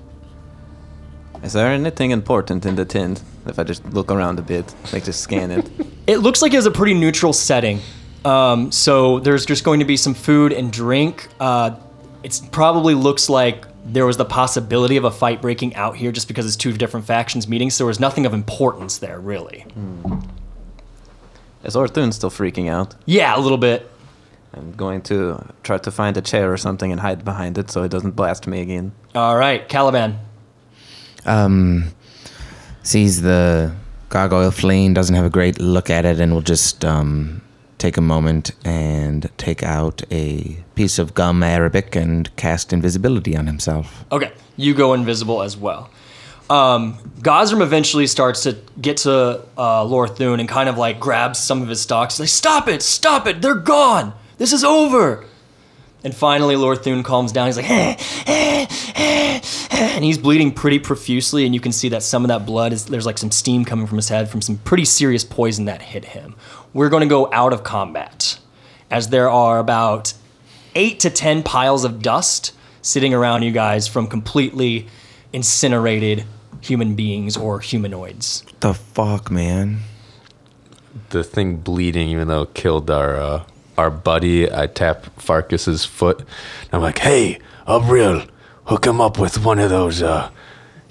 Is there anything important in the tent? If I just look around a bit, like just scan it. It looks like it has a pretty neutral setting. Um, so there's just going to be some food and drink. Uh, it probably looks like there was the possibility of a fight breaking out here just because it's two different factions meeting. So there was nothing of importance there, really. Is Orthun still freaking out? Yeah, a little bit. I'm going to try to find a chair or something and hide behind it so it doesn't blast me again. All right, Caliban. Um, sees the gargoyle fleeing, doesn't have a great look at it, and will just um, take a moment and take out a piece of gum Arabic and cast invisibility on himself. Okay, you go invisible as well. Um, Gosram eventually starts to get to uh, Lorthun and kind of like grabs some of his stocks. Like, stop it, stop it, they're gone. This is over. And finally, Lorthun calms down. He's like, eh, eh, eh, eh, and he's bleeding pretty profusely. And you can see that some of that blood is there's like some steam coming from his head from some pretty serious poison that hit him. We're going to go out of combat, as there are about eight to ten piles of dust sitting around you guys from completely incinerated human beings or humanoids. The fuck, man? The thing bleeding, even though it killed our uh, our buddy, I tap Farkas's foot. I'm like, hey, Ubriel, hook him up with one of those uh,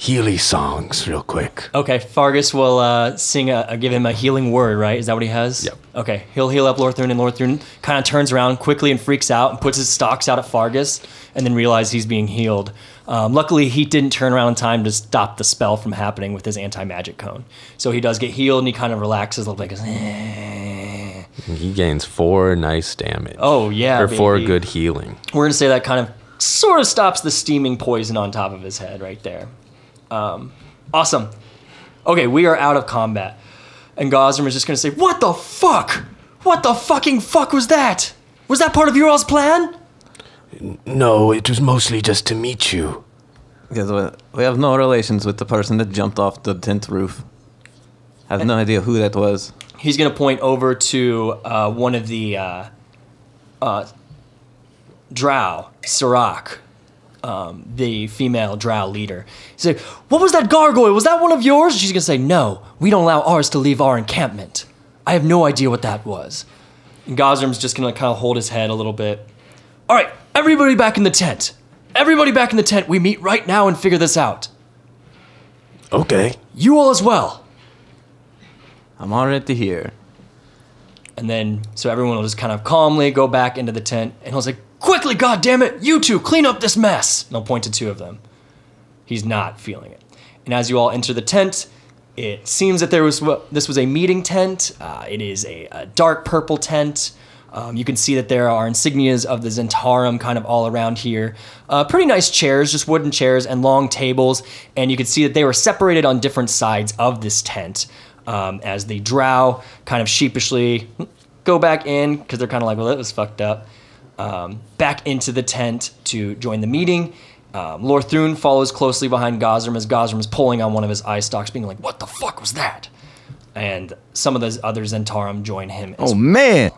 Healy songs real quick. Okay, Fargus will uh, sing a, give him a healing word, right? Is that what he has? Yep. Okay, he'll heal up Lorthurn, and Lorthurn kind of turns around quickly and freaks out and puts his stocks out at Fargus, and then realizes he's being healed. Um, luckily, he didn't turn around in time to stop the spell from happening with his anti magic cone. So he does get healed, and he kind of relaxes a little bit. Goes, "Eh." He gains four nice damage. Oh yeah, or four good healing. We're gonna say that kind of sort of stops the steaming poison on top of his head right there. Um, awesome. Okay, we are out of combat, and Gosram is just gonna say, "What the fuck? What the fucking fuck was that? Was that part of your all's plan? No, it was mostly just to meet you. Because we- we have no relations with the person that jumped off the tent roof. I have no idea who that was. He's gonna point over to uh, one of the uh, uh, drow, Sirach, um, the female drow leader. He's like, What was that gargoyle? Was that one of yours? She's gonna say, No, we don't allow ours to leave our encampment. I have no idea what that was. And Gosram's just gonna kind of hold his head a little bit. All right, everybody back in the tent. Everybody back in the tent. We meet right now and figure this out. Okay. You all as well. I'm already here. And then, so everyone will just kind of calmly go back into the tent, and he'll say, "Quickly, God damn it, you two, clean up this mess!" And I'll point to two of them. He's not feeling it. And as you all enter the tent, it seems that there was this was a meeting tent. Uh, it is a, a dark purple tent. Um, you can see that there are insignias of the Zhentarim kind of all around here. Uh, pretty nice chairs, just wooden chairs and long tables. And you can see that they were separated on different sides of this tent um, as the drow kind of sheepishly go back in because they're kind of like, well, that was fucked up. Um, back into the tent to join the meeting. Um, Lorthun follows closely behind Gosram as Gosram is pulling on one of his eye stalks, being like, what the fuck was that? And some of those other Zhentarim join him as Oh man,